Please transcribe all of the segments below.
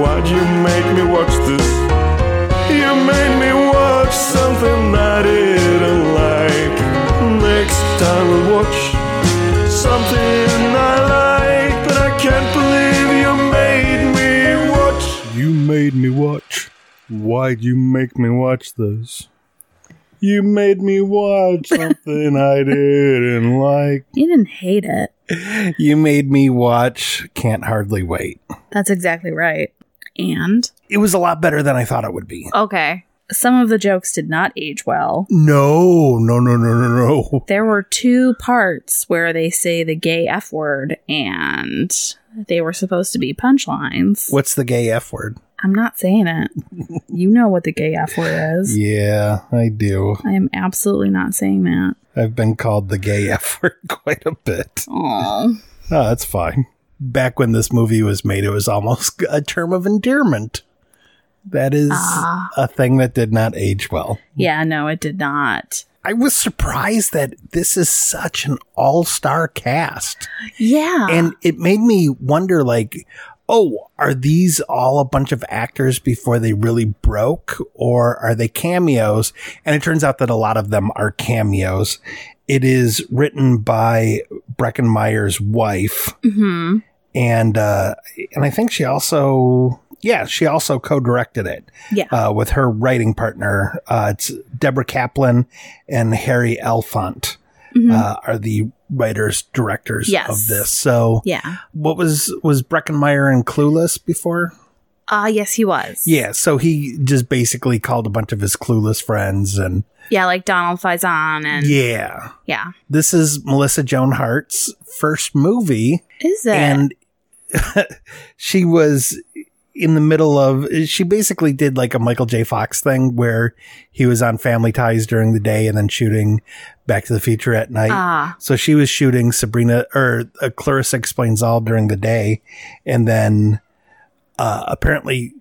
Why'd you make me watch this? You made me watch something I didn't like. Next time we'll watch something I like, but I can't believe you made me watch. You made me watch. Why'd you make me watch this? You made me watch something I didn't like. You didn't hate it. You made me watch Can't Hardly Wait. That's exactly right. And It was a lot better than I thought it would be. okay, some of the jokes did not age well. No, no, no, no, no, no. There were two parts where they say the gay F word and they were supposed to be punchlines. What's the gay F word? I'm not saying it. you know what the gay F word is. Yeah, I do. I am absolutely not saying that. I've been called the gay F word quite a bit. Oh. Oh, that's fine. Back when this movie was made, it was almost a term of endearment. That is Ah. a thing that did not age well. Yeah, no, it did not. I was surprised that this is such an all star cast. Yeah. And it made me wonder like, oh, are these all a bunch of actors before they really broke or are they cameos? And it turns out that a lot of them are cameos. It is written by Breckin Meyer's wife hmm and uh and I think she also yeah, she also co-directed it Yeah. uh, with her writing partner. Uh, it's Deborah Kaplan and Harry Elfont Mhm. uh, are the writers directors Yes. of this. So yeah. what was was Breckin Meyer in Clueless before? Ah, yes, he was. Yeah, so he just basically called a bunch of his clueless friends and Yeah, like Donald Faison and yeah. yeah. This is Melissa Joan Hart's first movie Is it? and she was in the middle of she basically did like a Michael J. Fox thing where he was on Family Ties during the day and then shooting Back to the Future at night. ah, So she was shooting Sabrina or uh, Clarissa Explains All during the day, and then uh, apparently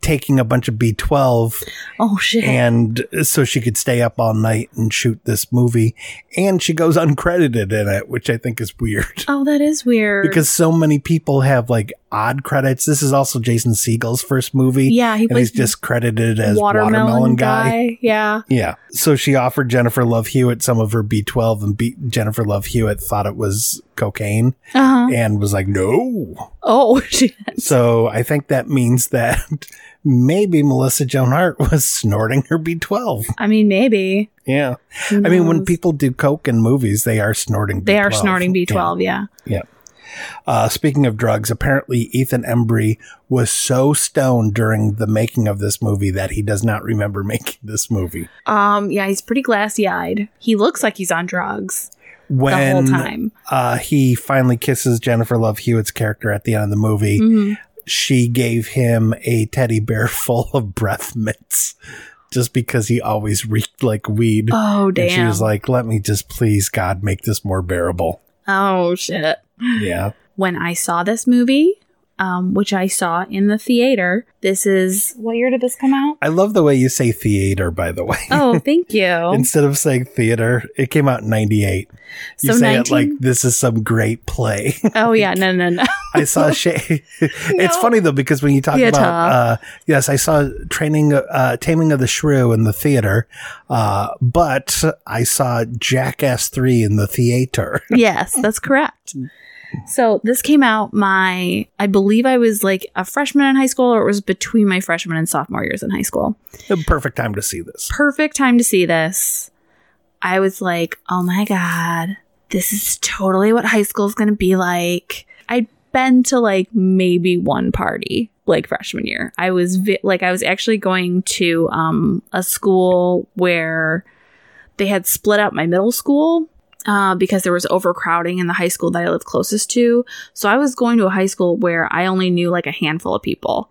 taking a bunch of B12 oh shit. and so she could stay up all night and shoot this movie. And she goes uncredited in it, which I think is weird oh, that is weird. because so many people have like odd credits. This is also Jason Segel's first movie. yeah, he And he's just credited as watermelon, Watermelon, guy. guy. Yeah. Yeah. So she offered Jennifer Love Hewitt some of her B12 and B- Jennifer Love Hewitt thought it was cocaine Uh huh. and was like, no. Oh shit. So I think that means that maybe Melissa Joan Hart was snorting her B12. I mean, maybe. Yeah. I mean, when people do coke in movies, they are snorting B12. they are snorting B12. Yeah. Yeah. Uh, speaking of drugs, apparently Ethan Embry was so stoned during the making of this movie that he does not remember making this movie. Um. Yeah. He's pretty glassy eyed. He looks like he's on drugs When the whole time. Uh, he finally kisses Jennifer Love Hewitt's character at the end of the movie, Mhm. she gave him a teddy bear full of breath mints just because he always reeked like weed. Oh and she was like, let me just please, God, make this more bearable. oh shit. Yeah. When I saw this movie, um, which I saw in the theater, this is what year did this come out? I love the way you say theater, by the way. Oh, thank you. Instead of saying theater, it came out in 98. You So say 19 it like this is some great play. oh yeah, no, no, no. I saw Shay. it's No. funny though because when you talk Theater. about uh, yes, I saw training uh, Taming of the Shrew in the theater, uh, but I saw Jackass three in the theater. yes, that's correct. So this came out my, I believe I was like a freshman in high school, or it was between my freshman and sophomore years in high school. The perfect time to see this. Perfect time to see this. I was like, oh my God, this is totally what high school is going to be like. I'd been to like maybe one party like freshman year. I was vi- like, I was actually going to um, a school where they had split up my middle school uh, because there was overcrowding in the high school that I lived closest to. So I was going to a high school where I only knew like a handful of people.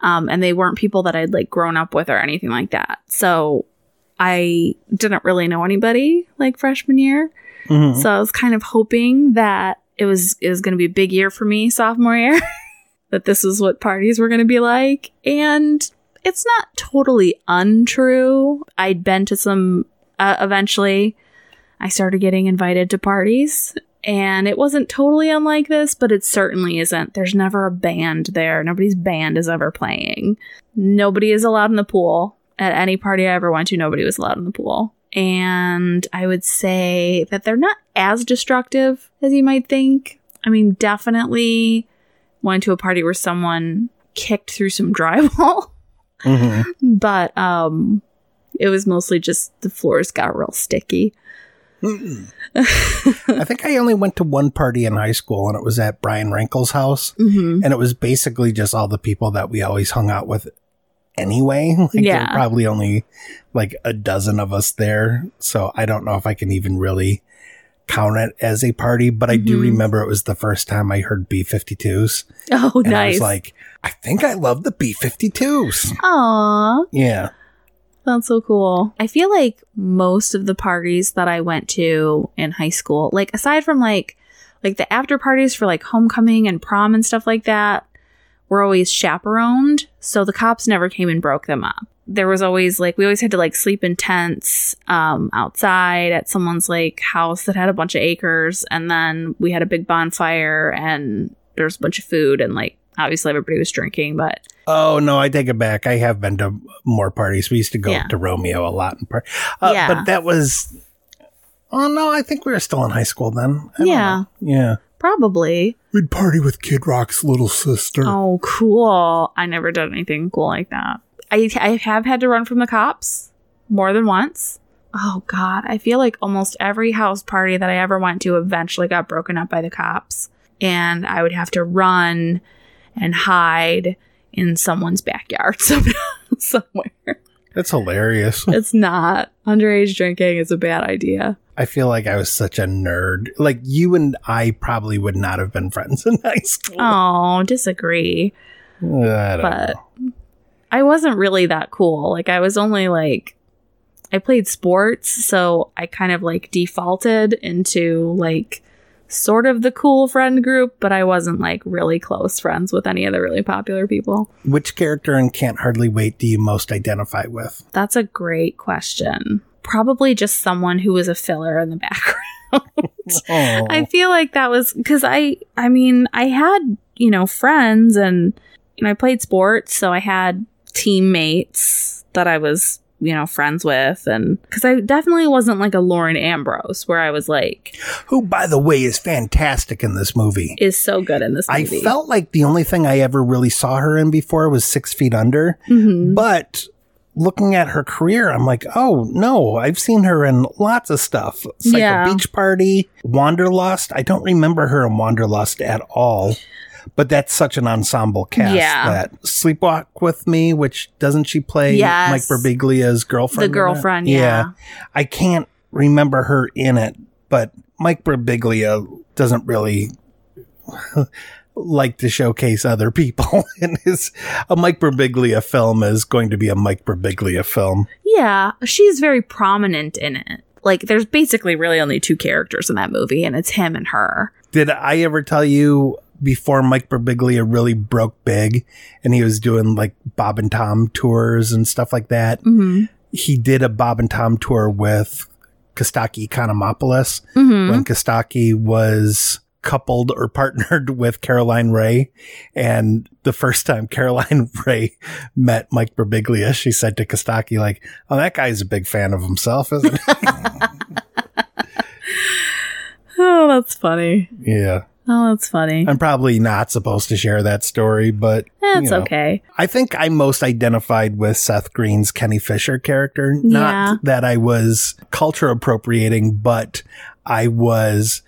Um, and they weren't people that I'd like grown up with or anything like that. So I didn't really know anybody like freshman year. Mhm. So I was kind of hoping that it was it was going to be a big year for me sophomore year. that this is what parties were going to be like. And it's not totally untrue. I'd been to some uh, eventually. I started getting invited to parties and it wasn't totally unlike this, but it certainly isn't. There's never a band there. Nobody's band is ever playing. Nobody is allowed in the pool. At any party I ever went to, nobody was allowed in the pool. And I would say that they're not as destructive as you might think. I mean, definitely went to a party where someone kicked through some drywall, Mhm. but um it was mostly just the floors got real sticky. I think I only went to one party in high school, and it was at Brian Rankle's house, hmm and it was basically just all the people that we always hung out with anyway. Like, there Yeah. were probably only like a dozen of us there, so I don't know if I can even really count it as a party. But I do Mhm. remember it was the first time I heard B 52s, Oh, and I nice. was like, I think I love the B 52s. Aw, Yeah. That's so cool. I feel like most of the parties that I went to in high school, like aside from like like the after parties for like homecoming and prom and stuff like that, were always chaperoned. So the cops never came and broke them up. There was always like we always had to like sleep in tents um, outside at someone's like house that had a bunch of acres, and then we had a big bonfire and there was a bunch of food and like obviously everybody was drinking, but Oh no, I take it back. I have been to more parties. We used to go Yeah. to Romeo a lot. In par- uh, Yeah. but that was. Oh no, I think we were still in high school then. I Yeah. yeah. probably. We'd party with Kid Rock's little sister. Oh, cool. I never did anything cool like that. I, I have had to run from the cops more than once. Oh, God. I feel like almost every house party that I ever went to eventually got broken up by the cops. And I would have to run and hide in someone's backyard somewhere. That's hilarious. It's not. Underage drinking is a bad idea. I feel like I was such a nerd. Like you and I probably would not have been friends in high school. Oh, disagree. I but know. I wasn't really that cool. Like I was only like I played sports, so I kind of like defaulted into like sort of the cool friend group, but I wasn't like really close friends with any of the really popular people. Which character in Can't Hardly Wait do you most identify with? That's a great question. Probably just someone who was a filler in the background. Oh, I feel like that was because I, I mean, I had, you know, friends and, you know, I played sports. So I had teammates that I was, you know, friends with. And because I definitely wasn't like a Lauren Ambrose where I was like, who, by the way, is fantastic in this movie. is so good in this movie. I felt like the only thing I ever really saw her in before was Six Feet Under. Mhm. But looking at her career, I'm like, oh no, I've seen her in lots of stuff. Psycho Yeah. Beach Party, Wanderlust. I don't remember her in Wanderlust at all. But that's such an ensemble cast Yeah. that Sleepwalk with Me, which doesn't she play Yes. Mike Birbiglia's girlfriend? The girlfriend, yeah. I can't remember her in it, but Mike Birbiglia doesn't really like to showcase other people. and his a Mike Birbiglia film is going to be a Mike Birbiglia film. Yeah, she's very prominent in it. Like, there's basically really only two characters in that movie, and it's him and her. Did I ever tell you before Mike Birbiglia really broke big and he was doing like Bob and Tom tours and stuff like that? hmm He did a Bob and Tom tour with Costaki Economopoulos hmm when Costaki was coupled or partnered with Caroline Rhea. And the first time Caroline Rhea met Mike Birbiglia, she said to Costaki, like, oh, that guy's a big fan of himself, isn't he? Oh, that's funny. yeah. Oh, that's funny. I'm probably not supposed to share that story, but That's you know. okay. I think I most identified with Seth Green's Kenny Fisher character. Yeah. Not that I was culture appropriating, but I was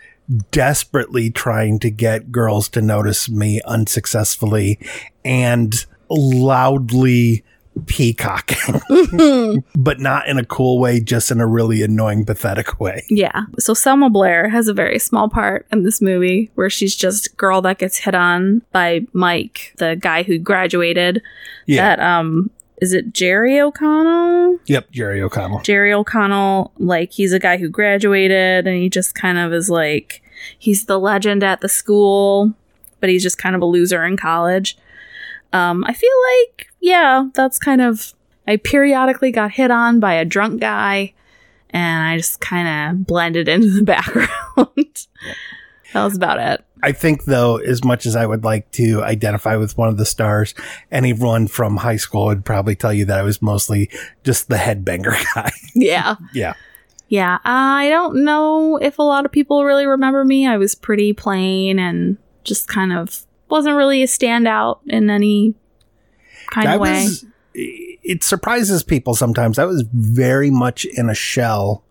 desperately trying to get girls to notice me unsuccessfully and loudly peacocking, but not in a cool way, just in a really annoying, pathetic way. Yeah. So Selma Blair has a very small part in this movie where she's just girl that gets hit on by Mike, the guy who graduated. Yeah. That um is it Jerry O'Connell? Yep. Jerry O'Connell. Jerry O'Connell, like he's a guy who graduated and he just kind of is like he's the legend at the school, but he's just kind of a loser in college. Um, I feel like, yeah, that's kind of I periodically got hit on by a drunk guy and I just kind of blended into the background. that was about it. I think, though, as much as I would like to identify with one of the stars, anyone from high school would probably tell you that I was mostly just the headbanger guy. Yeah. yeah. Yeah, I don't know if a lot of people really remember me. I was pretty plain and just kind of wasn't really a standout in any kind That of way. was, it surprises people sometimes. I was very much in a shell,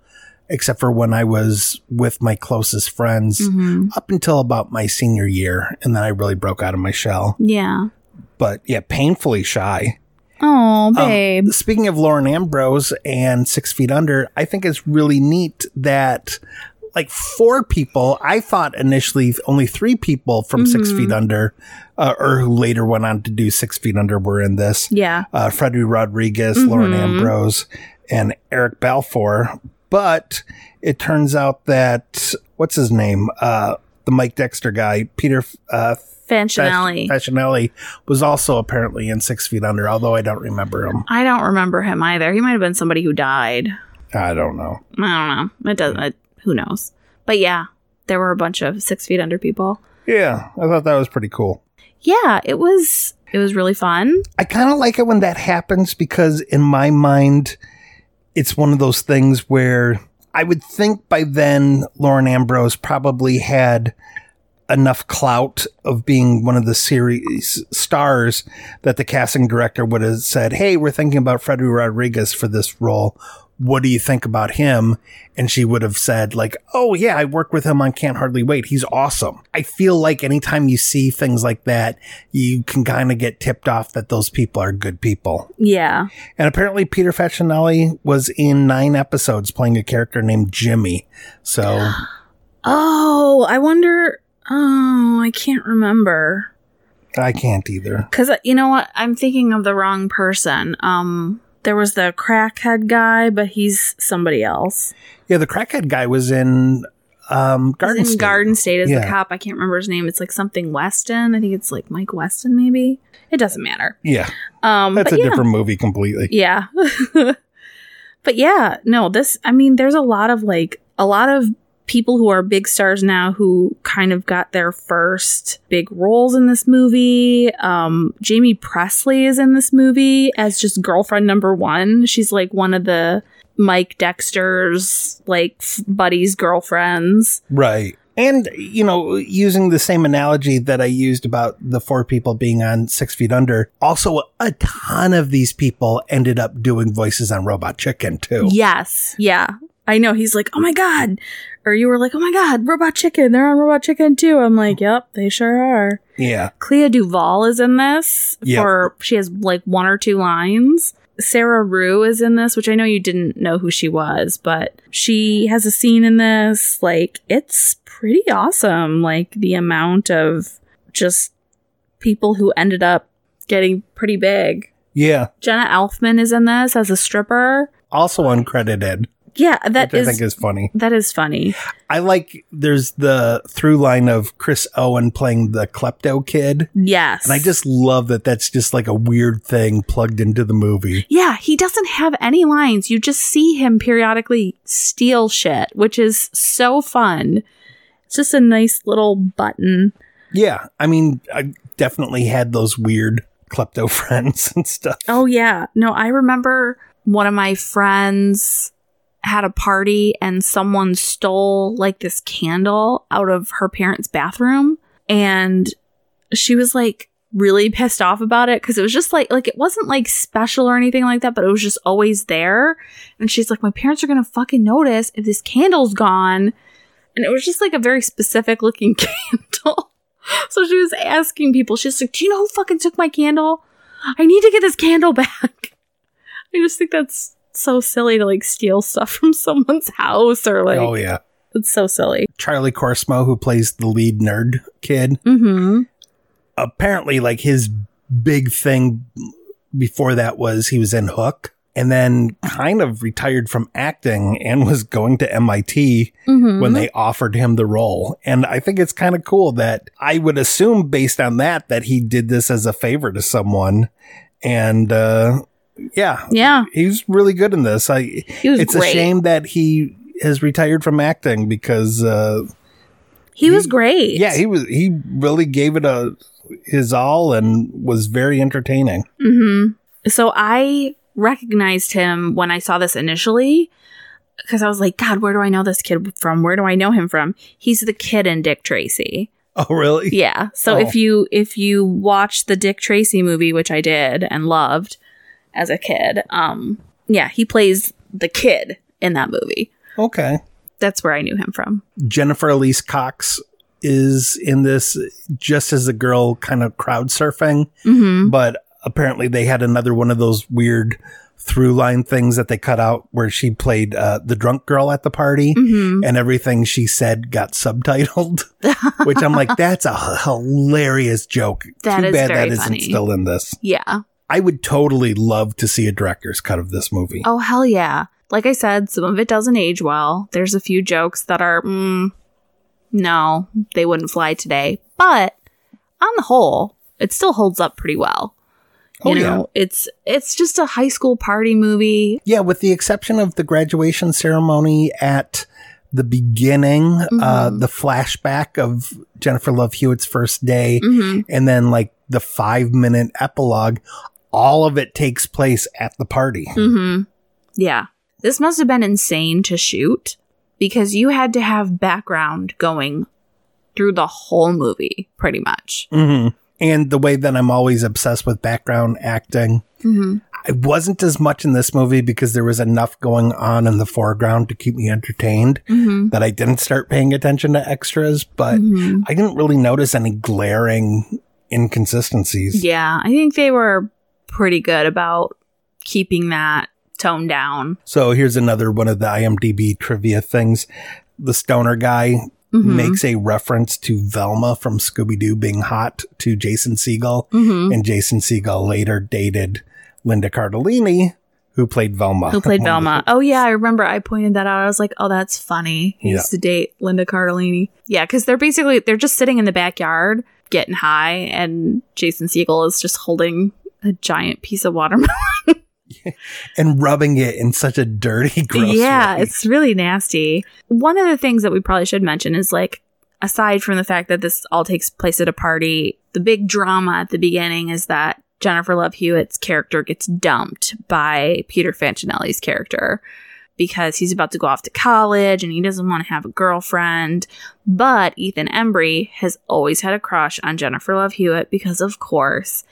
except for when I was with my closest friends Mhm. up until about my senior year. And then I really broke out of my shell. Yeah. But yeah, painfully shy. Oh, Um, babe. speaking of Lauren Ambrose and Six Feet Under, I think it's really neat that like four people, I thought initially only three people from Six Mhm. Feet Under, uh, or who later went on to do Six Feet Under were in this. yeah. Uh, Freddy Rodriguez, Lauren Mhm. Ambrose, and Eric Balfour. But it turns out that, what's his name? Uh, the Mike Dexter guy, Peter uh, Fanchinelli. Facinelli, was also apparently in Six Feet Under, although I don't remember him. I don't remember him either. He might have been somebody who died. I don't know. I don't know. It doesn't. It, who knows? But yeah, there were a bunch of six feet under people. Yeah, I thought that was pretty cool. Yeah, it was. It was really fun. I kind of like it when that happens because, in my mind, it's one of those things where I would think by then Lauren Ambrose probably had enough clout of being one of the series stars that the casting director would have said, Hey, we're thinking about Freddy Rodriguez for this role. What do you think about him? And she would have said, like, oh yeah, I worked with him on Can't Hardly Wait. He's awesome. I feel like anytime you see things like that, you can kind of get tipped off that those people are good people. Yeah. And apparently Peter Facinelli was in nine episodes playing a character named Jimmy. So Oh, I wonder. Oh, I can't remember. I can't either. Cause uh, you know what? I'm thinking of the wrong person. Um, there was the crackhead guy, but he's somebody else. Yeah, the crackhead guy was in um, Garden He's in State. Garden State as Yeah. the cop. I can't remember his name. It's like something Weston. I think it's like Mike Weston, maybe. It doesn't matter. Yeah, Um, that's a yeah. different movie completely. Yeah. but yeah, no, this, I mean, there's a lot of like, a lot of people who are big stars now who kind of got their first big roles in this movie. Um, Jaime Pressly is in this movie as just girlfriend number one. She's like one of the Mike Dexter's like buddies' girlfriends. Right. And, you know, using the same analogy that I used about the four people being on Six Feet Under, also a ton of these people ended up doing voices on Robot Chicken, too. Yes. Yeah. I know. He's like, oh my God. Or you were like, oh my God, Robot Chicken. They're on Robot Chicken too. I'm like, mm-hmm. yep, they sure are. Yeah. Clea Duvall is in this Yep. for she has like one or two lines. Sarah Rue is in this, which I know you didn't know who she was, but she has a scene in this. Like it's pretty awesome. Like the amount of just people who ended up getting pretty big. Yeah. Jenna Elfman is in this as a stripper. Also uncredited, Yeah, that is I think is funny. that is funny. I like there's the through line of Chris Owen playing the klepto kid. Yes. And I just love that that's just like a weird thing plugged into the movie. Yeah, he doesn't have any lines. You just see him periodically steal shit, which is so fun. It's just a nice little button. Yeah. I mean, I definitely had those weird klepto friends and stuff. Oh, yeah. No, I remember one of my friends had a party and someone stole like this candle out of her parents' bathroom. And she was like really pissed off about it because it was just like like it wasn't like special or anything like that but it was just always there. And she's like my parents are gonna fucking notice if this candle's gone. And it was just like a very specific looking candle. So she was asking people she's like do you know who fucking took my candle? I need to get this candle back. I just think that's so silly to like steal stuff from someone's house or like oh yeah. it's so silly Charlie Korsmo, who plays the lead nerd kid, mm-hmm apparently like his big thing before that was he was in Hook and then kind of retired from acting and was going to MIT mm-hmm when they offered him the role. And I think it's kind of cool that I would assume based on that that he did this as a favor to someone. And uh yeah, yeah he's really good in this. I he was it's great a shame that he has retired from acting because uh he was great yeah, he was he really gave it a his all and was very entertaining. hmm So I recognized him when I saw this initially because I was like, God, where do I know this kid from? Where do I know him from? He's the kid in Dick Tracy. Oh, really? Yeah. So Oh. if you if you watch the Dick Tracy movie, which I did and loved as a kid, um, yeah, he plays the kid in that movie. Okay. That's where I knew him from. Jennifer Elise Cox is in this just as a girl kind of crowd surfing, hmm but apparently they had another one of those weird through line things that they cut out where she played uh, the drunk girl at the party hmm and everything she said got subtitled, which I'm like, that's a hilarious joke. That Too is bad very that isn't still in this. Yeah. I would totally love to see a director's cut of this movie. Oh hell yeah! Like I said, some of it doesn't age well. There's a few jokes that are, mm, no, they wouldn't fly today. But on the whole, it still holds up pretty well. You Oh, yeah. know, it's it's just a high school party movie. Yeah, with the exception of the graduation ceremony at the beginning, uh, Mhm. the flashback of Jennifer Love Hewitt's first day, hmm and then like the five minute epilogue, all of it takes place at the party. hmm Yeah, this must have been insane to shoot because you had to have background going through the whole movie, pretty much. hmm And the way that I'm always obsessed with background acting. hmm I wasn't as much in this movie because there was enough going on in the foreground to keep me entertained hmm that I didn't start paying attention to extras, but hmm I didn't really notice any glaring inconsistencies. Yeah, I think they were pretty good about keeping that tone down. So here's another one of the IMDb trivia things. The stoner guy Mhm. makes a reference to Velma from Scooby Doo being hot to Jason Segel, Mhm. and Jason Segel later dated Linda Cardellini, who played Velma. Who played One of the- Velma? Oh yeah, I remember. I pointed that out. I was like, "Oh, that's funny." He Yeah. used to date Linda Cardellini. Yeah, because they're basically they're just sitting in the backyard getting high, and Jason Segel is just holding a giant piece of watermelon. and rubbing it in such a dirty, gross yeah, way. it's really nasty. One of the things that we probably should mention is like, aside from the fact that this all takes place at a party, the big drama at the beginning is that Jennifer Love Hewitt's character gets dumped by Peter Fanchinelli's character because he's about to go off to college and he doesn't want to have a girlfriend. But Ethan Embry has always had a crush on Jennifer Love Hewitt because, of course,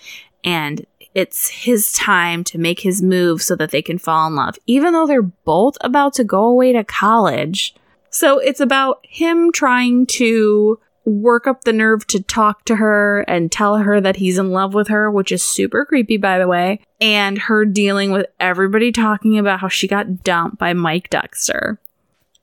and it's his time to make his move so that they can fall in love, even though they're both about to go away to college. So it's about him trying to work up the nerve to talk to her and tell her that he's in love with her, which is super creepy, by the way, and her dealing with everybody talking about how she got dumped by Mike Dexter.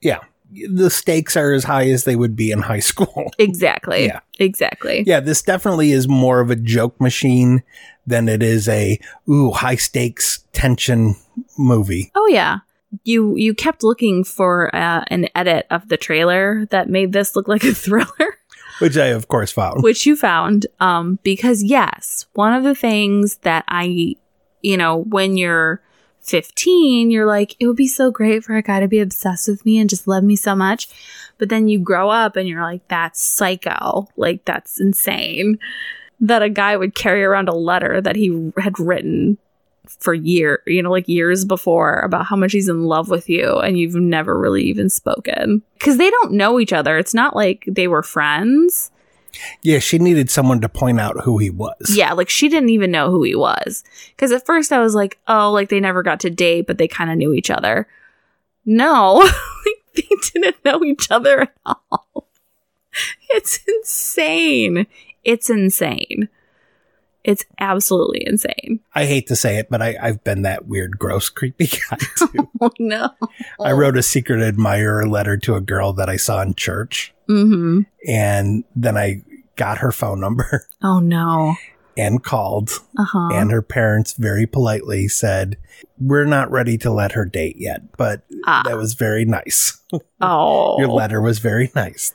yeah. The stakes are as high as they would be in high school. Exactly. Yeah. Exactly. Yeah, this definitely is more of a joke machine than it is a ooh high stakes tension movie. Oh yeah. You you kept looking for uh, an edit of the trailer that made this look like a thriller. Which I of course found. which you found um because yes one of the things that i you know when you're 15 you're like it would be so great for a guy to be obsessed with me and just love me so much but then you grow up and you're like that's psycho like that's insane that a guy would carry around a letter that he had written for year, you know, like years before about how much he's in love with you and you've never really even spoken. Cuz they don't know each other. It's not like they were friends. Yeah, she needed someone to point out who he was. Yeah, like she didn't even know who he was. Cuz at first I was like, "Oh, like they never got to date, but they kind of knew each other." No. like they didn't know each other at all. It's insane. It's insane. It's absolutely insane. I hate to say it, but I, I've been that weird, gross, creepy guy too. Oh no. I wrote a secret admirer letter to a girl that I saw in church, Mm-hmm. and then I got her phone number Oh no. and called, Uh-huh. and her parents very politely said, "We're not ready to let her date yet," but Ah. that was very nice. oh. Your letter was very nice.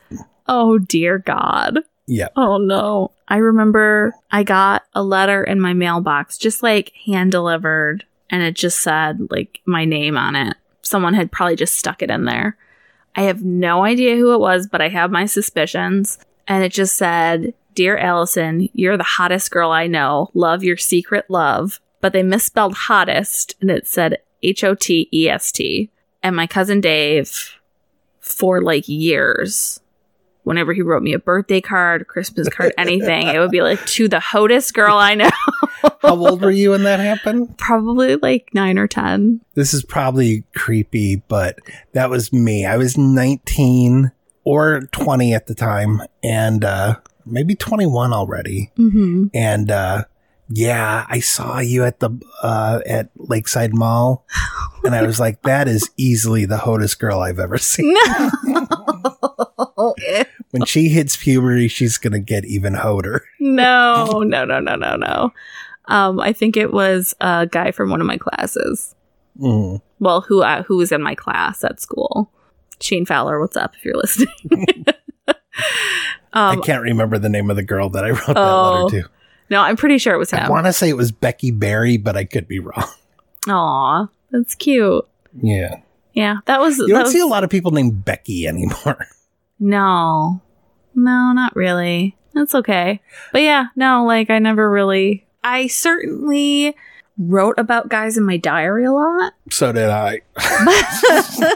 Oh dear God. Yeah. Oh no. I remember I got a letter in my mailbox, just like hand delivered, and it just said like my name on it. Someone had probably just stuck it in there. I have no idea who it was, but I have my suspicions. And it just said, Dear Allison, you're the hottest girl I know. Love your secret love. But they misspelled hottest and it said H O T E S T. And my cousin Dave, for like years, whenever he wrote me a birthday card, Christmas card, anything, it would be like to the hottest girl I know. How old were you when that happened? Probably like nine or 10. This is probably creepy, but that was me. I was 19 or 20 at the time and uh maybe 21 already. Mm-hmm. And uh yeah, I saw you at the uh at Lakeside Mall and I was like that is easily the hottest girl I've ever seen. No. When she hits puberty, she's going to get even hotter. no, no, no, no, no, no. Um, I think it was a guy from one of my classes. Mm. Well, who uh, who was in my class at school? Shane Fowler, what's up? If you're listening. I um, can't remember the name of the girl that I wrote that Oh. letter to. no, I'm pretty sure it was I want to say it was Becky Berry, but I could be wrong. Aw, that's cute. Yeah. Yeah, that was. You don't was see a lot of people named Becky anymore. No, no, not really. That's okay. But yeah, no, like I never really. I certainly wrote about guys in my diary a lot. So did I.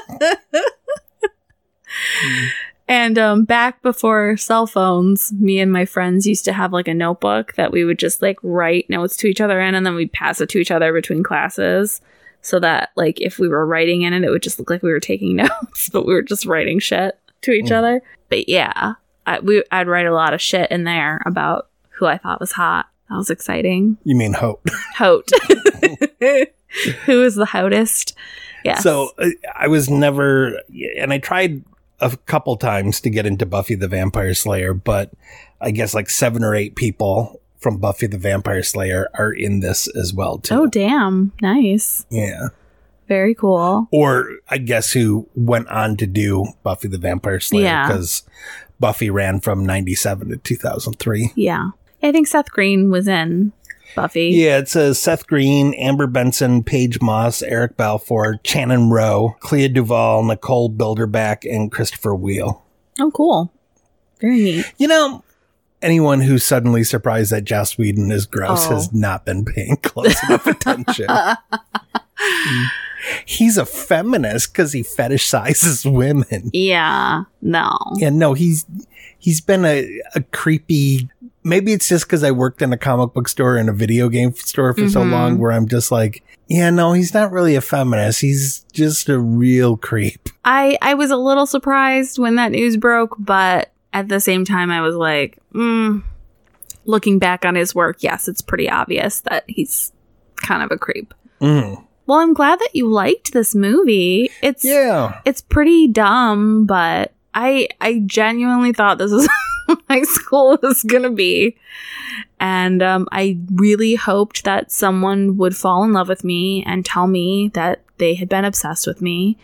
And um, back before cell phones, me and my friends used to have like a notebook that we would just like write notes to each other in, and then we'd pass it to each other between classes, so that like if we were writing in it, it would just look like we were taking notes, but we were just writing shit to each Mm. other. But yeah, I, we, I'd write a lot of shit in there about who I thought was hot. That was exciting. You mean Hope. Hote. who is the hottest? Yeah. So uh, I was never, and I tried a couple times to get into Buffy the Vampire Slayer, but I guess like seven or eight people from Buffy the Vampire Slayer are in this as well too. oh damn, nice, yeah. Very cool. Or I guess who went on to do Buffy the Vampire Slayer Yeah. because Buffy ran from 97 to 2003. Yeah. I think Seth Green was in Buffy. Yeah, it says Seth Green, Amber Benson, Paige Moss, Eric Balfour, Shannon Rowe, Clea Duvall, Nicole Bilderback, and Christopher Wiehl. Oh, cool. Very neat. You know, anyone who's suddenly surprised that Joss Whedon is gross Oh. has not been paying close enough attention. He's a feminist because he fetishizes women. Yeah. No. Yeah, no, he's he's been a, a creepy. Maybe it's just because I worked in a comic book store and a video game store for so Mhm. long, where I'm just like, yeah, no, he's not really a feminist. He's just a real creep. I I was a little surprised when that news broke, but at the same time I was like, mm, looking back on his work, yes, it's pretty obvious that he's kind of a creep. Mm. Well, I'm glad that you liked this movie. It's Yeah, it's pretty dumb, but I I genuinely thought this was what high school was gonna be. And um, I really hoped that someone would fall in love with me and tell me that they had been obsessed with me.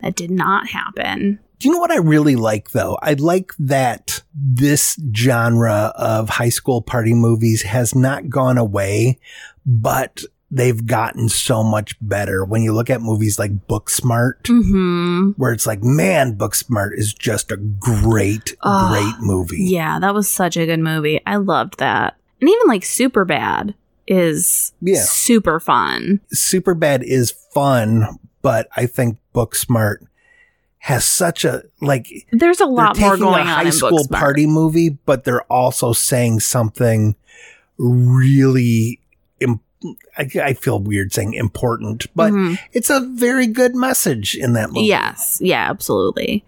That did not happen. Do you know what I really like though? I like that this genre of high school party movies has not gone away, but they've gotten so much better. When you look at movies like Booksmart, hmm where it's like, man, Booksmart is just a great, Ah, great movie. Yeah, that was such a good movie. I loved that. And even like Superbad. is Yeah. super fun. Superbad is fun, but I think Booksmart has such a like There's a lot more going a on high in school Booksmart. party movie, but they're also saying something really. I, I feel weird saying important, but Mhm. it's a very good message in that movie. Yes, yeah, absolutely.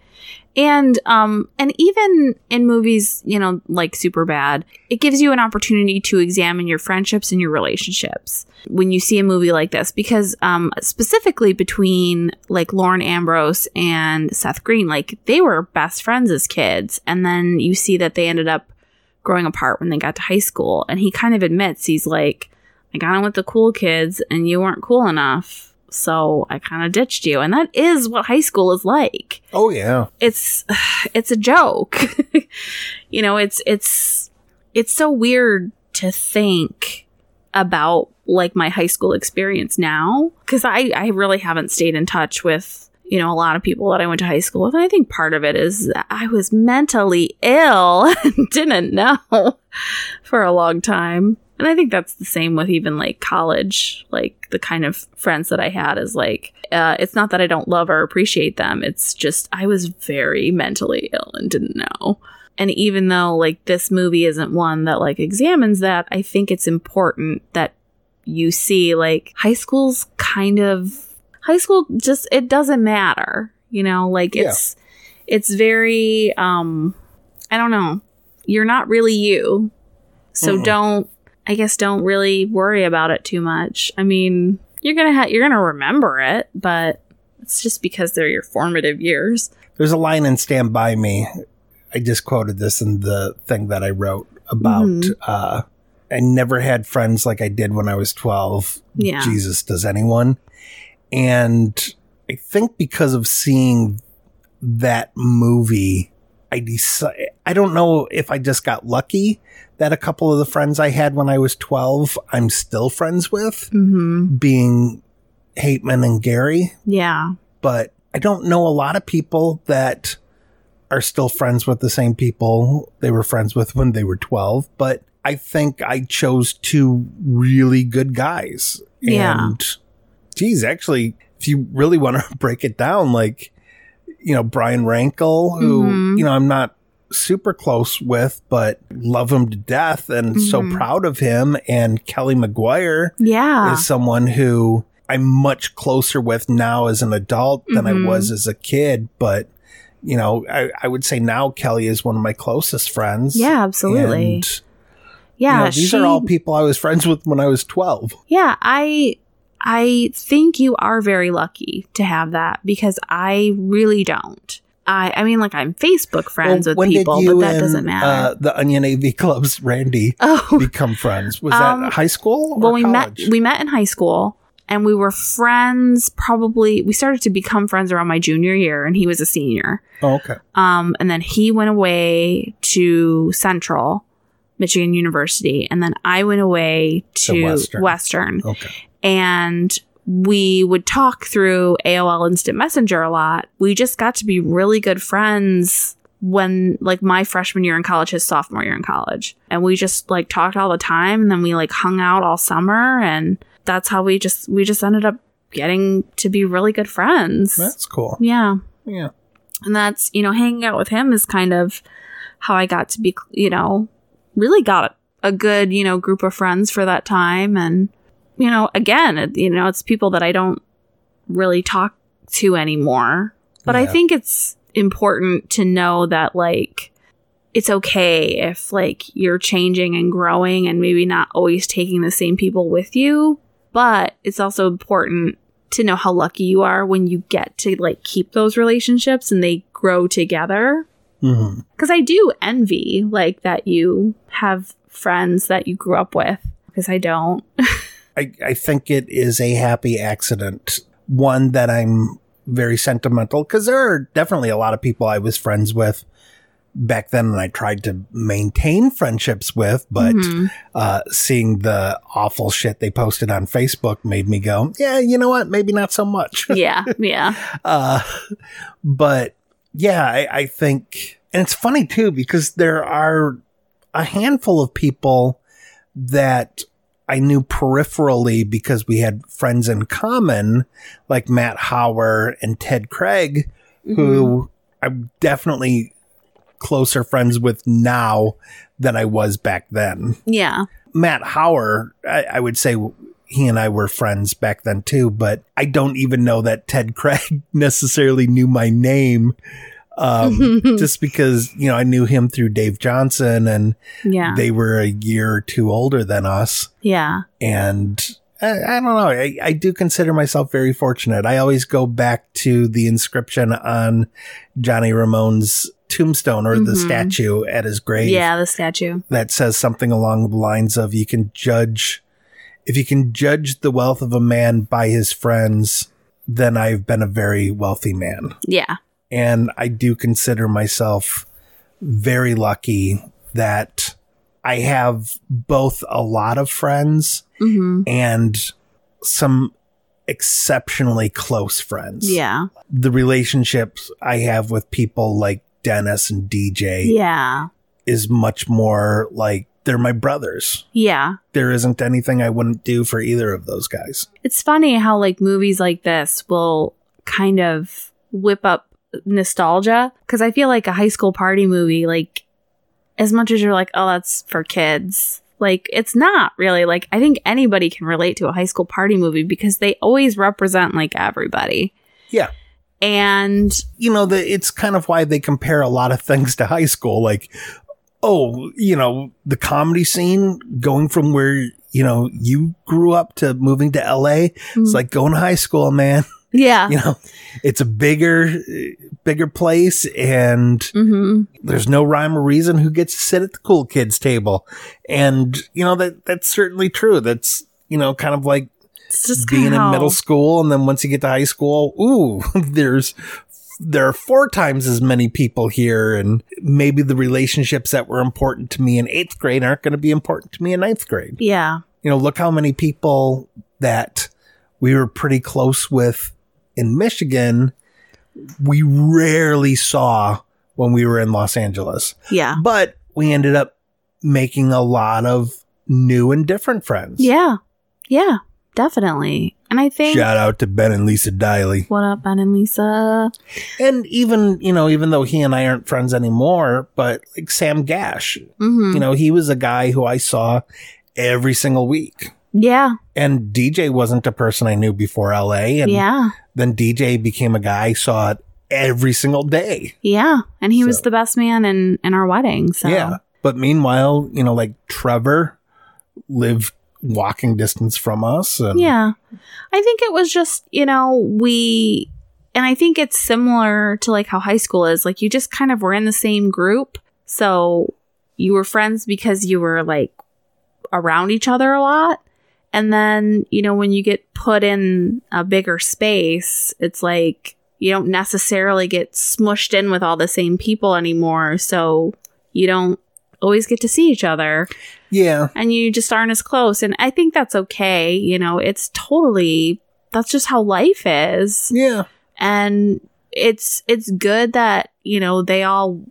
And um and even in movies, you know, like Superbad, it gives you an opportunity to examine your friendships and your relationships when you see a movie like this because um specifically between like Lauren Ambrose and Seth Green, like they were best friends as kids and then you see that they ended up growing apart when they got to high school and he kind of admits he's like I got on with the cool kids and you weren't cool enough. So I kind of ditched you. And that is what high school is like. Oh yeah. It's it's a joke. you know, it's it's it's so weird to think about like my high school experience now cuz I I really haven't stayed in touch with you know a lot of people that I went to high school with. And I think part of it is I was mentally ill and didn't know for a long time. And I think that's the same with even like college, like the kind of friends that I had is like, uh, it's not that I don't love or appreciate them. It's just I was very mentally ill and didn't know. And even though like this movie isn't one that like examines that, I think it's important that you see like high school's kind of high school just it doesn't matter, you know, like Yeah. it's it's very um I don't know. You're not really you. So Mm-mm. don't I guess don't really worry about it too much. I mean, you're going to ha- you're to remember it, but it's just because they're your formative years. There's a line in Stand By Me. I just quoted this in the thing that I wrote about Mhm. uh I never had friends like I did when I was 12. Yeah. Jesus, does anyone? And I think because of seeing that movie, I decided, I don't know if I just got lucky that a couple of the friends I had when I was 12, I'm still friends with, Mhm. being Hateman and Gary Yeah. but I don't know a lot of people that are still friends with the same people they were friends with when they were 12. But I think I chose two really good guys. Yeah. And geez, actually, if you really want to break it down, like, you know, Brian Rankle, who, Mhm. you know, I'm not super close with, but love him to death and so Mhm. proud of him. And Kelly McGuire Yeah. is someone who I'm much closer with now as an adult than Mhm. I was as a kid. But, you know, I, I would say now Kelly is one of my closest friends. yeah, absolutely. And, yeah, you know, these she, are all people I was friends with when I was 12. Yeah, I I think you are very lucky to have that because I really don't. I I mean like I'm Facebook friends Well, with people, but that and, doesn't matter. Uh, the Onion AV Club's Randy oh, become friends. Was Um, that high school or well we met college? we met in high school and we were friends probably we started to become friends around my junior year and he was a senior. oh, okay. Um, and then he went away to Central, Michigan University, and then I went away To to Western. Western. Okay. And we would talk through AOL Instant Messenger a lot. We just got to be really good friends when like my freshman year in college, his sophomore year in college. And we just like talked all the time and then we like hung out all summer and that's how we just we just ended up getting to be really good friends. That's cool. yeah Yeah. and that's you know hanging out with him is kind of how i got to be you know really got a good you know group of friends for that time and you know again you know it's people that i don't really talk to anymore. But i think it's important to know that like it's okay if like you're changing and growing and maybe not always taking the same people with you. But it's also important to know how lucky you are when you get to like keep those relationships and they grow together. Mm-hmm. Because i do envy like that you have friends that you grew up with. Because i don't I, I think it is a happy accident. One that I'm very sentimental because there are definitely a lot of people I was friends with back then and I tried to maintain friendships with, but Mhm. uh, seeing the awful shit they posted on Facebook made me go, yeah, you know what? Maybe not so much. yeah yeah Uh, but yeah, I, I think, and it's funny too, because there are a handful of people that I knew peripherally because we had friends in common, like Matt Hauer and Ted Craig, who mm-hmm. I'm definitely closer friends with now than I was back then. Yeah. Matt Hauer, I, I would say he and I were friends back then too, but I don't even know that Ted Craig necessarily knew my name. Um, just because, you know, I knew him through Dave Johnson and Yeah. they were a year or two older than us. yeah. And I, I don't know. I, I do consider myself very fortunate. I always go back to the inscription on Johnny Ramone's tombstone or the Mhm. statue at his grave Yeah, the statue. that says something along the lines of you can judge if you can judge the wealth of a man by his friends then i've been a very wealthy man Yeah. And i do consider myself very lucky that i have both a lot of friends hmm and some exceptionally close friends Yeah. the relationships i have with people like dennis and dj Yeah. is much more like they're my brothers. Yeah. There isn't anything I wouldn't do for either of those guys. It's funny how like movies like this will kind of whip up nostalgia because I feel like a high school party movie, like as much as you're like, oh, that's for kids, like it's not really. Like I think anybody can relate to a high school party movie because they always represent like everybody. Yeah. And You know, the, it's kind of why they compare a lot of things to high school. Like, oh, you know, the comedy scene going from where, you know, you grew up to moving to LA. It's mm-hmm. like going to high school, man. yeah. You know, it's a bigger, bigger place and hmm there's no rhyme or reason who gets to sit at the cool kids table. And, you know, that, that's certainly true. That's, you know, kind of like being in middle school and then once you get to high school, ooh, there's there are four times as many people here and maybe the relationships that were important to me in eighth grade aren't going to be important to me in ninth grade. Yeah. You know, look how many people that we were pretty close with in Michigan, we rarely saw when we were in Los Angeles. Yeah. But we ended up making a lot of new and different friends. Yeah. Yeah. Definitely. And I think. Shout out to Ben and Lisa Diley. What up, Ben and Lisa? And even, you know, even though he and I aren't friends anymore, but like Sam Gash, hmm you know, he was a guy who I saw every single week. Yeah. And DJ wasn't a person I knew before LA. And yeah. then DJ became a guy I saw it every single day. Yeah. And he was the best man in, in our wedding. So. Yeah. But meanwhile, you know, like Trevor lived walking distance from us. And Yeah. I think it was just, you know, we, and I think it's similar to like how high school is. Like you just kind of were in the same group. So you were friends because you were like around each other a lot. And then, you know, when you get put in a bigger space, it's like you don't necessarily get smushed in with all the same people anymore. So you don't always get to see each other Yeah. and you just aren't as close. And I think that's okay. You know, it's totally, that's just how life is. Yeah. And it's, it's good that, you know, they all,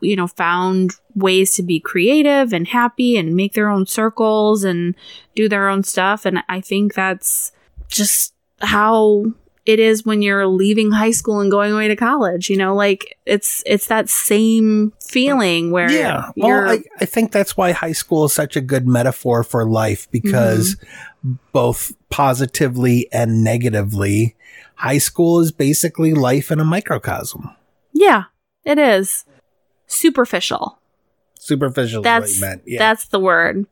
you know, found ways to be creative and happy and make their own circles and do their own stuff. And I think that's just how it is when you're leaving high school and going away to college. You know, like it's, it's that same feeling where Yeah. Well, I, I think that's why high school is such a good metaphor for life because mm-hmm. both positively and negatively, high school is basically life in a microcosm. Yeah, it is. Superficial. Superficial That's is what you meant. Yeah. that's the word.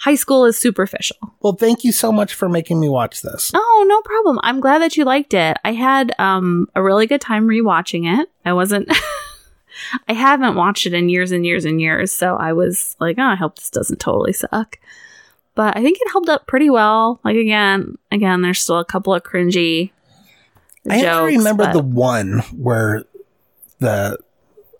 High school is superficial. well, thank you so much for making me watch this. Oh, no problem. I'm glad that you liked it. I had um a really good time rewatching it. I wasn't I haven't watched it in years and years and years, so I was like, oh, I hope this doesn't totally suck. But I think it held up pretty well. Like again, again, there's still a couple of cringy I jokes. remember the one where the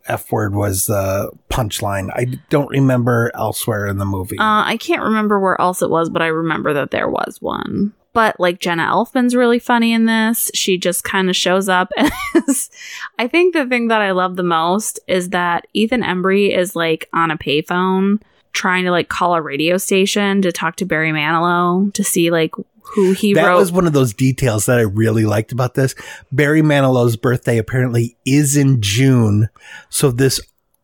F word was the punchline. I don't remember elsewhere in the movie. Uh, I can't remember where else it was, but I remember that there was one. But like Jenna Elfman's really funny in this. She just kind of shows up. As, I think the thing that I love the most is that Ethan Embry is like on a payphone trying to like call a radio station to talk to Barry Manilow to see like who he that wrote. was one of those details that I really liked about this. Barry Manilow's birthday apparently is in June, so this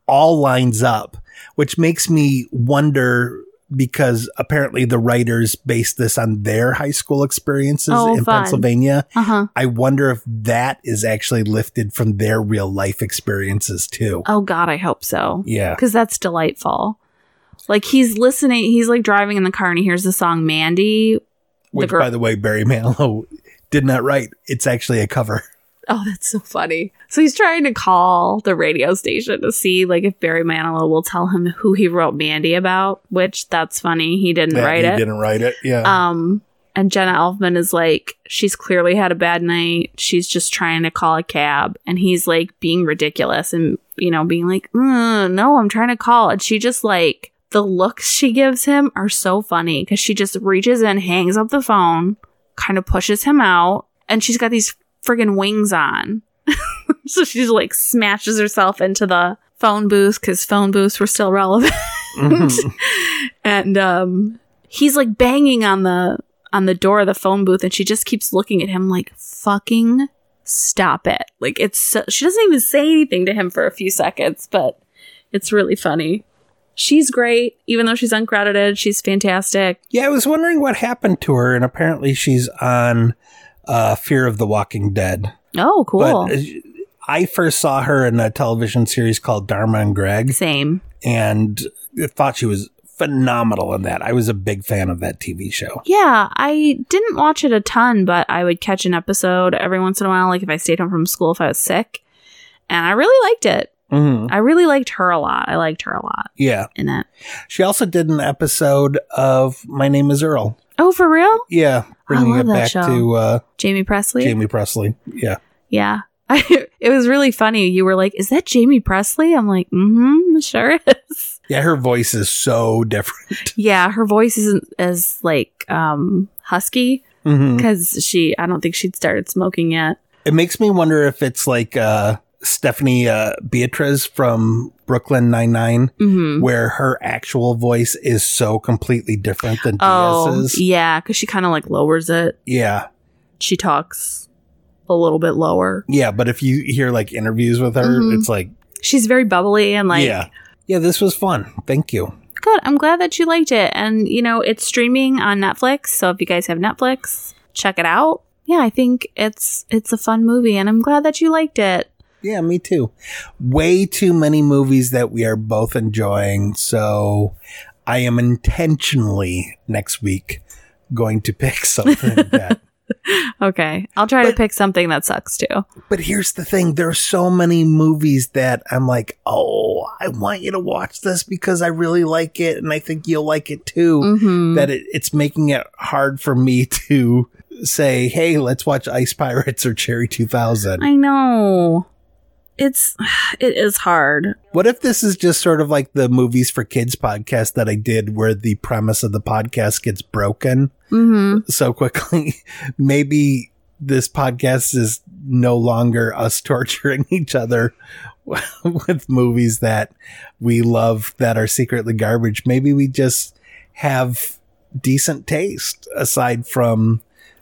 all lines up, which makes me wonder because apparently the writers based this on their high school experiences Oh, in fun. Pennsylvania. uh huh. I wonder if that is actually lifted from their real life experiences too. Oh God, I hope so. Yeah. because that's delightful. Like he's listening, he's like driving in the car and he hears the song Mandy. Which, girl- by the way, Barry Manilow did not write. It's actually a cover. Oh, that's so funny. So he's trying to call the radio station to see like if Barry Manilow will tell him who he wrote Mandy about, which that's funny. He didn't That write he it. didn't write it. Yeah. Um, and Jenna Elfman is like, she's clearly had a bad night. She's just trying to call a cab. And he's like being ridiculous and, you know, being like, "Mm, no, I'm trying to call. And she just like, the looks she gives him are so funny because she just reaches in, hangs up the phone, kind of pushes him out, and she's got these friggin' wings on. so she's like smashes herself into the phone booth because phone booths were still relevant Mhm. and um he's like banging on the on the door of the phone booth and she just keeps looking at him like fucking stop it like it's so, she doesn't even say anything to him for a few seconds but it's really funny she's great even though she's uncredited she's fantastic Yeah, I was wondering what happened to her, and apparently she's on uh, Fear of the Walking Dead. oh cool But uh, I first saw her in a television series called Dharma and Greg, same and thought she was phenomenal in that. I was a big fan of that TV show. yeah i didn't watch it a ton but i would catch an episode every once in a while like if i stayed home from school if i was sick and i really liked it hmm i really liked her a lot i liked her a lot Yeah, in it she also did an episode of My Name Is Earl. oh for real Yeah, bringing love it that back show. to uh, Jaime Pressly. Jaime Pressly. Yeah. Yeah. it was really funny. You were like, "Is that Jaime Pressly?" I'm like, "Mm-hmm, sure is." Yeah, her voice is so different. yeah, her voice isn't as like um husky because she. I don't think she'd started smoking yet. It makes me wonder if it's like uh, Stephanie uh, Beatriz from Brooklyn Nine Nine, Mm-hmm. where her actual voice is so completely different than Oh, Diaz's. yeah, because she kind of like lowers it. Yeah, She talks a little bit lower. yeah. But if you hear like interviews with her, Mhm. it's like, She's very bubbly and like yeah, yeah. This was fun. Thank you. good. I'm glad that you liked it. And you know, it's streaming on Netflix. So if you guys have Netflix, check it out. Yeah, I think it's it's a fun movie and I'm glad that you liked it. Yeah, me too. Way too many movies that we are both enjoying. So I am intentionally next week going to pick something that Okay. I'll try to pick something that sucks too. But here's the thing there are so many movies that I'm like, oh, I want you to watch this because I really like it and I think you'll like it too. Mm-hmm. That it, it's making it hard for me to say, hey, let's watch Ice Pirates or Cherry 2000. I know. It's it is hard. What if this is just sort of like the Movies for Kids podcast that I did where the premise of the podcast gets broken Mm-hmm. so quickly? Maybe this podcast is no longer us torturing each other with movies that we love that are secretly garbage. Maybe we just have decent taste aside from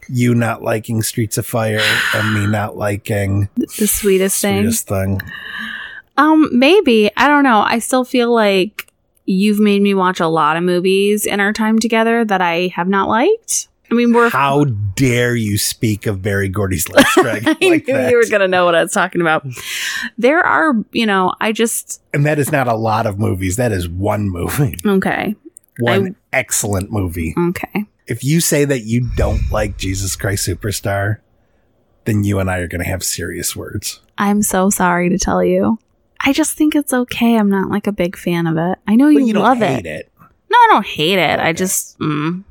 you not liking Streets of Fire and me not liking The sweetest thing. Sweetest Thing. Um, maybe. I don't know. I still feel like you've made me watch a lot of movies in our time together that I have not liked. I mean, we're How dare you speak of Berry Gordy's Let's Drag I like knew that? you were gonna know what I was talking about. There are, you know, I just and that is not a lot of movies. That is one movie. okay, One excellent movie. okay. If you say that you don't like Jesus Christ Superstar, then you and I are going to have serious words. I'm so sorry to tell you. I just think it's okay. I'm not like a big fan of it. I know you, you love hate it. it. No, I don't hate it. I just, mm,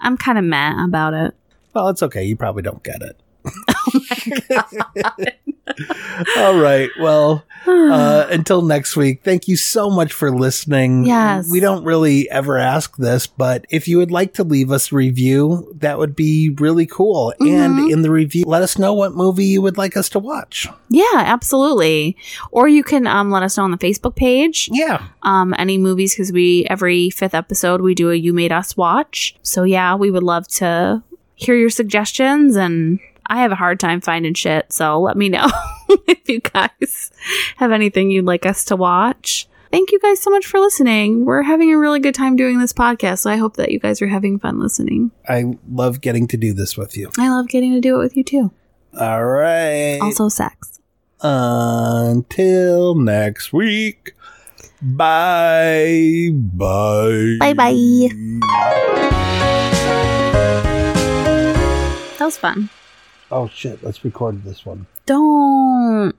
I'm kind of mad about it. Well, it's okay. You probably don't get it. All right. Well, uh, until next week, thank you so much for listening. Yes. We don't really ever ask this, but if you would like to leave us a review, that would be really cool. And in the review, let us know what movie you would like us to watch. yeah, absolutely. Or you can um, let us know on the Facebook page. Yeah. um, any movies because we every fifth episode we do a you made us watch so yeah we would love to hear your suggestions and i have a hard time finding shit so let me know if you guys have anything you'd like us to watch thank you guys so much for listening we're having a really good time doing this podcast so i hope that you guys are having fun listening I love getting to do this with you. i love getting to do it with you too All right. also sex Until next week. Bye. Bye. bye bye that was fun Oh, shit. Let's record this one. don't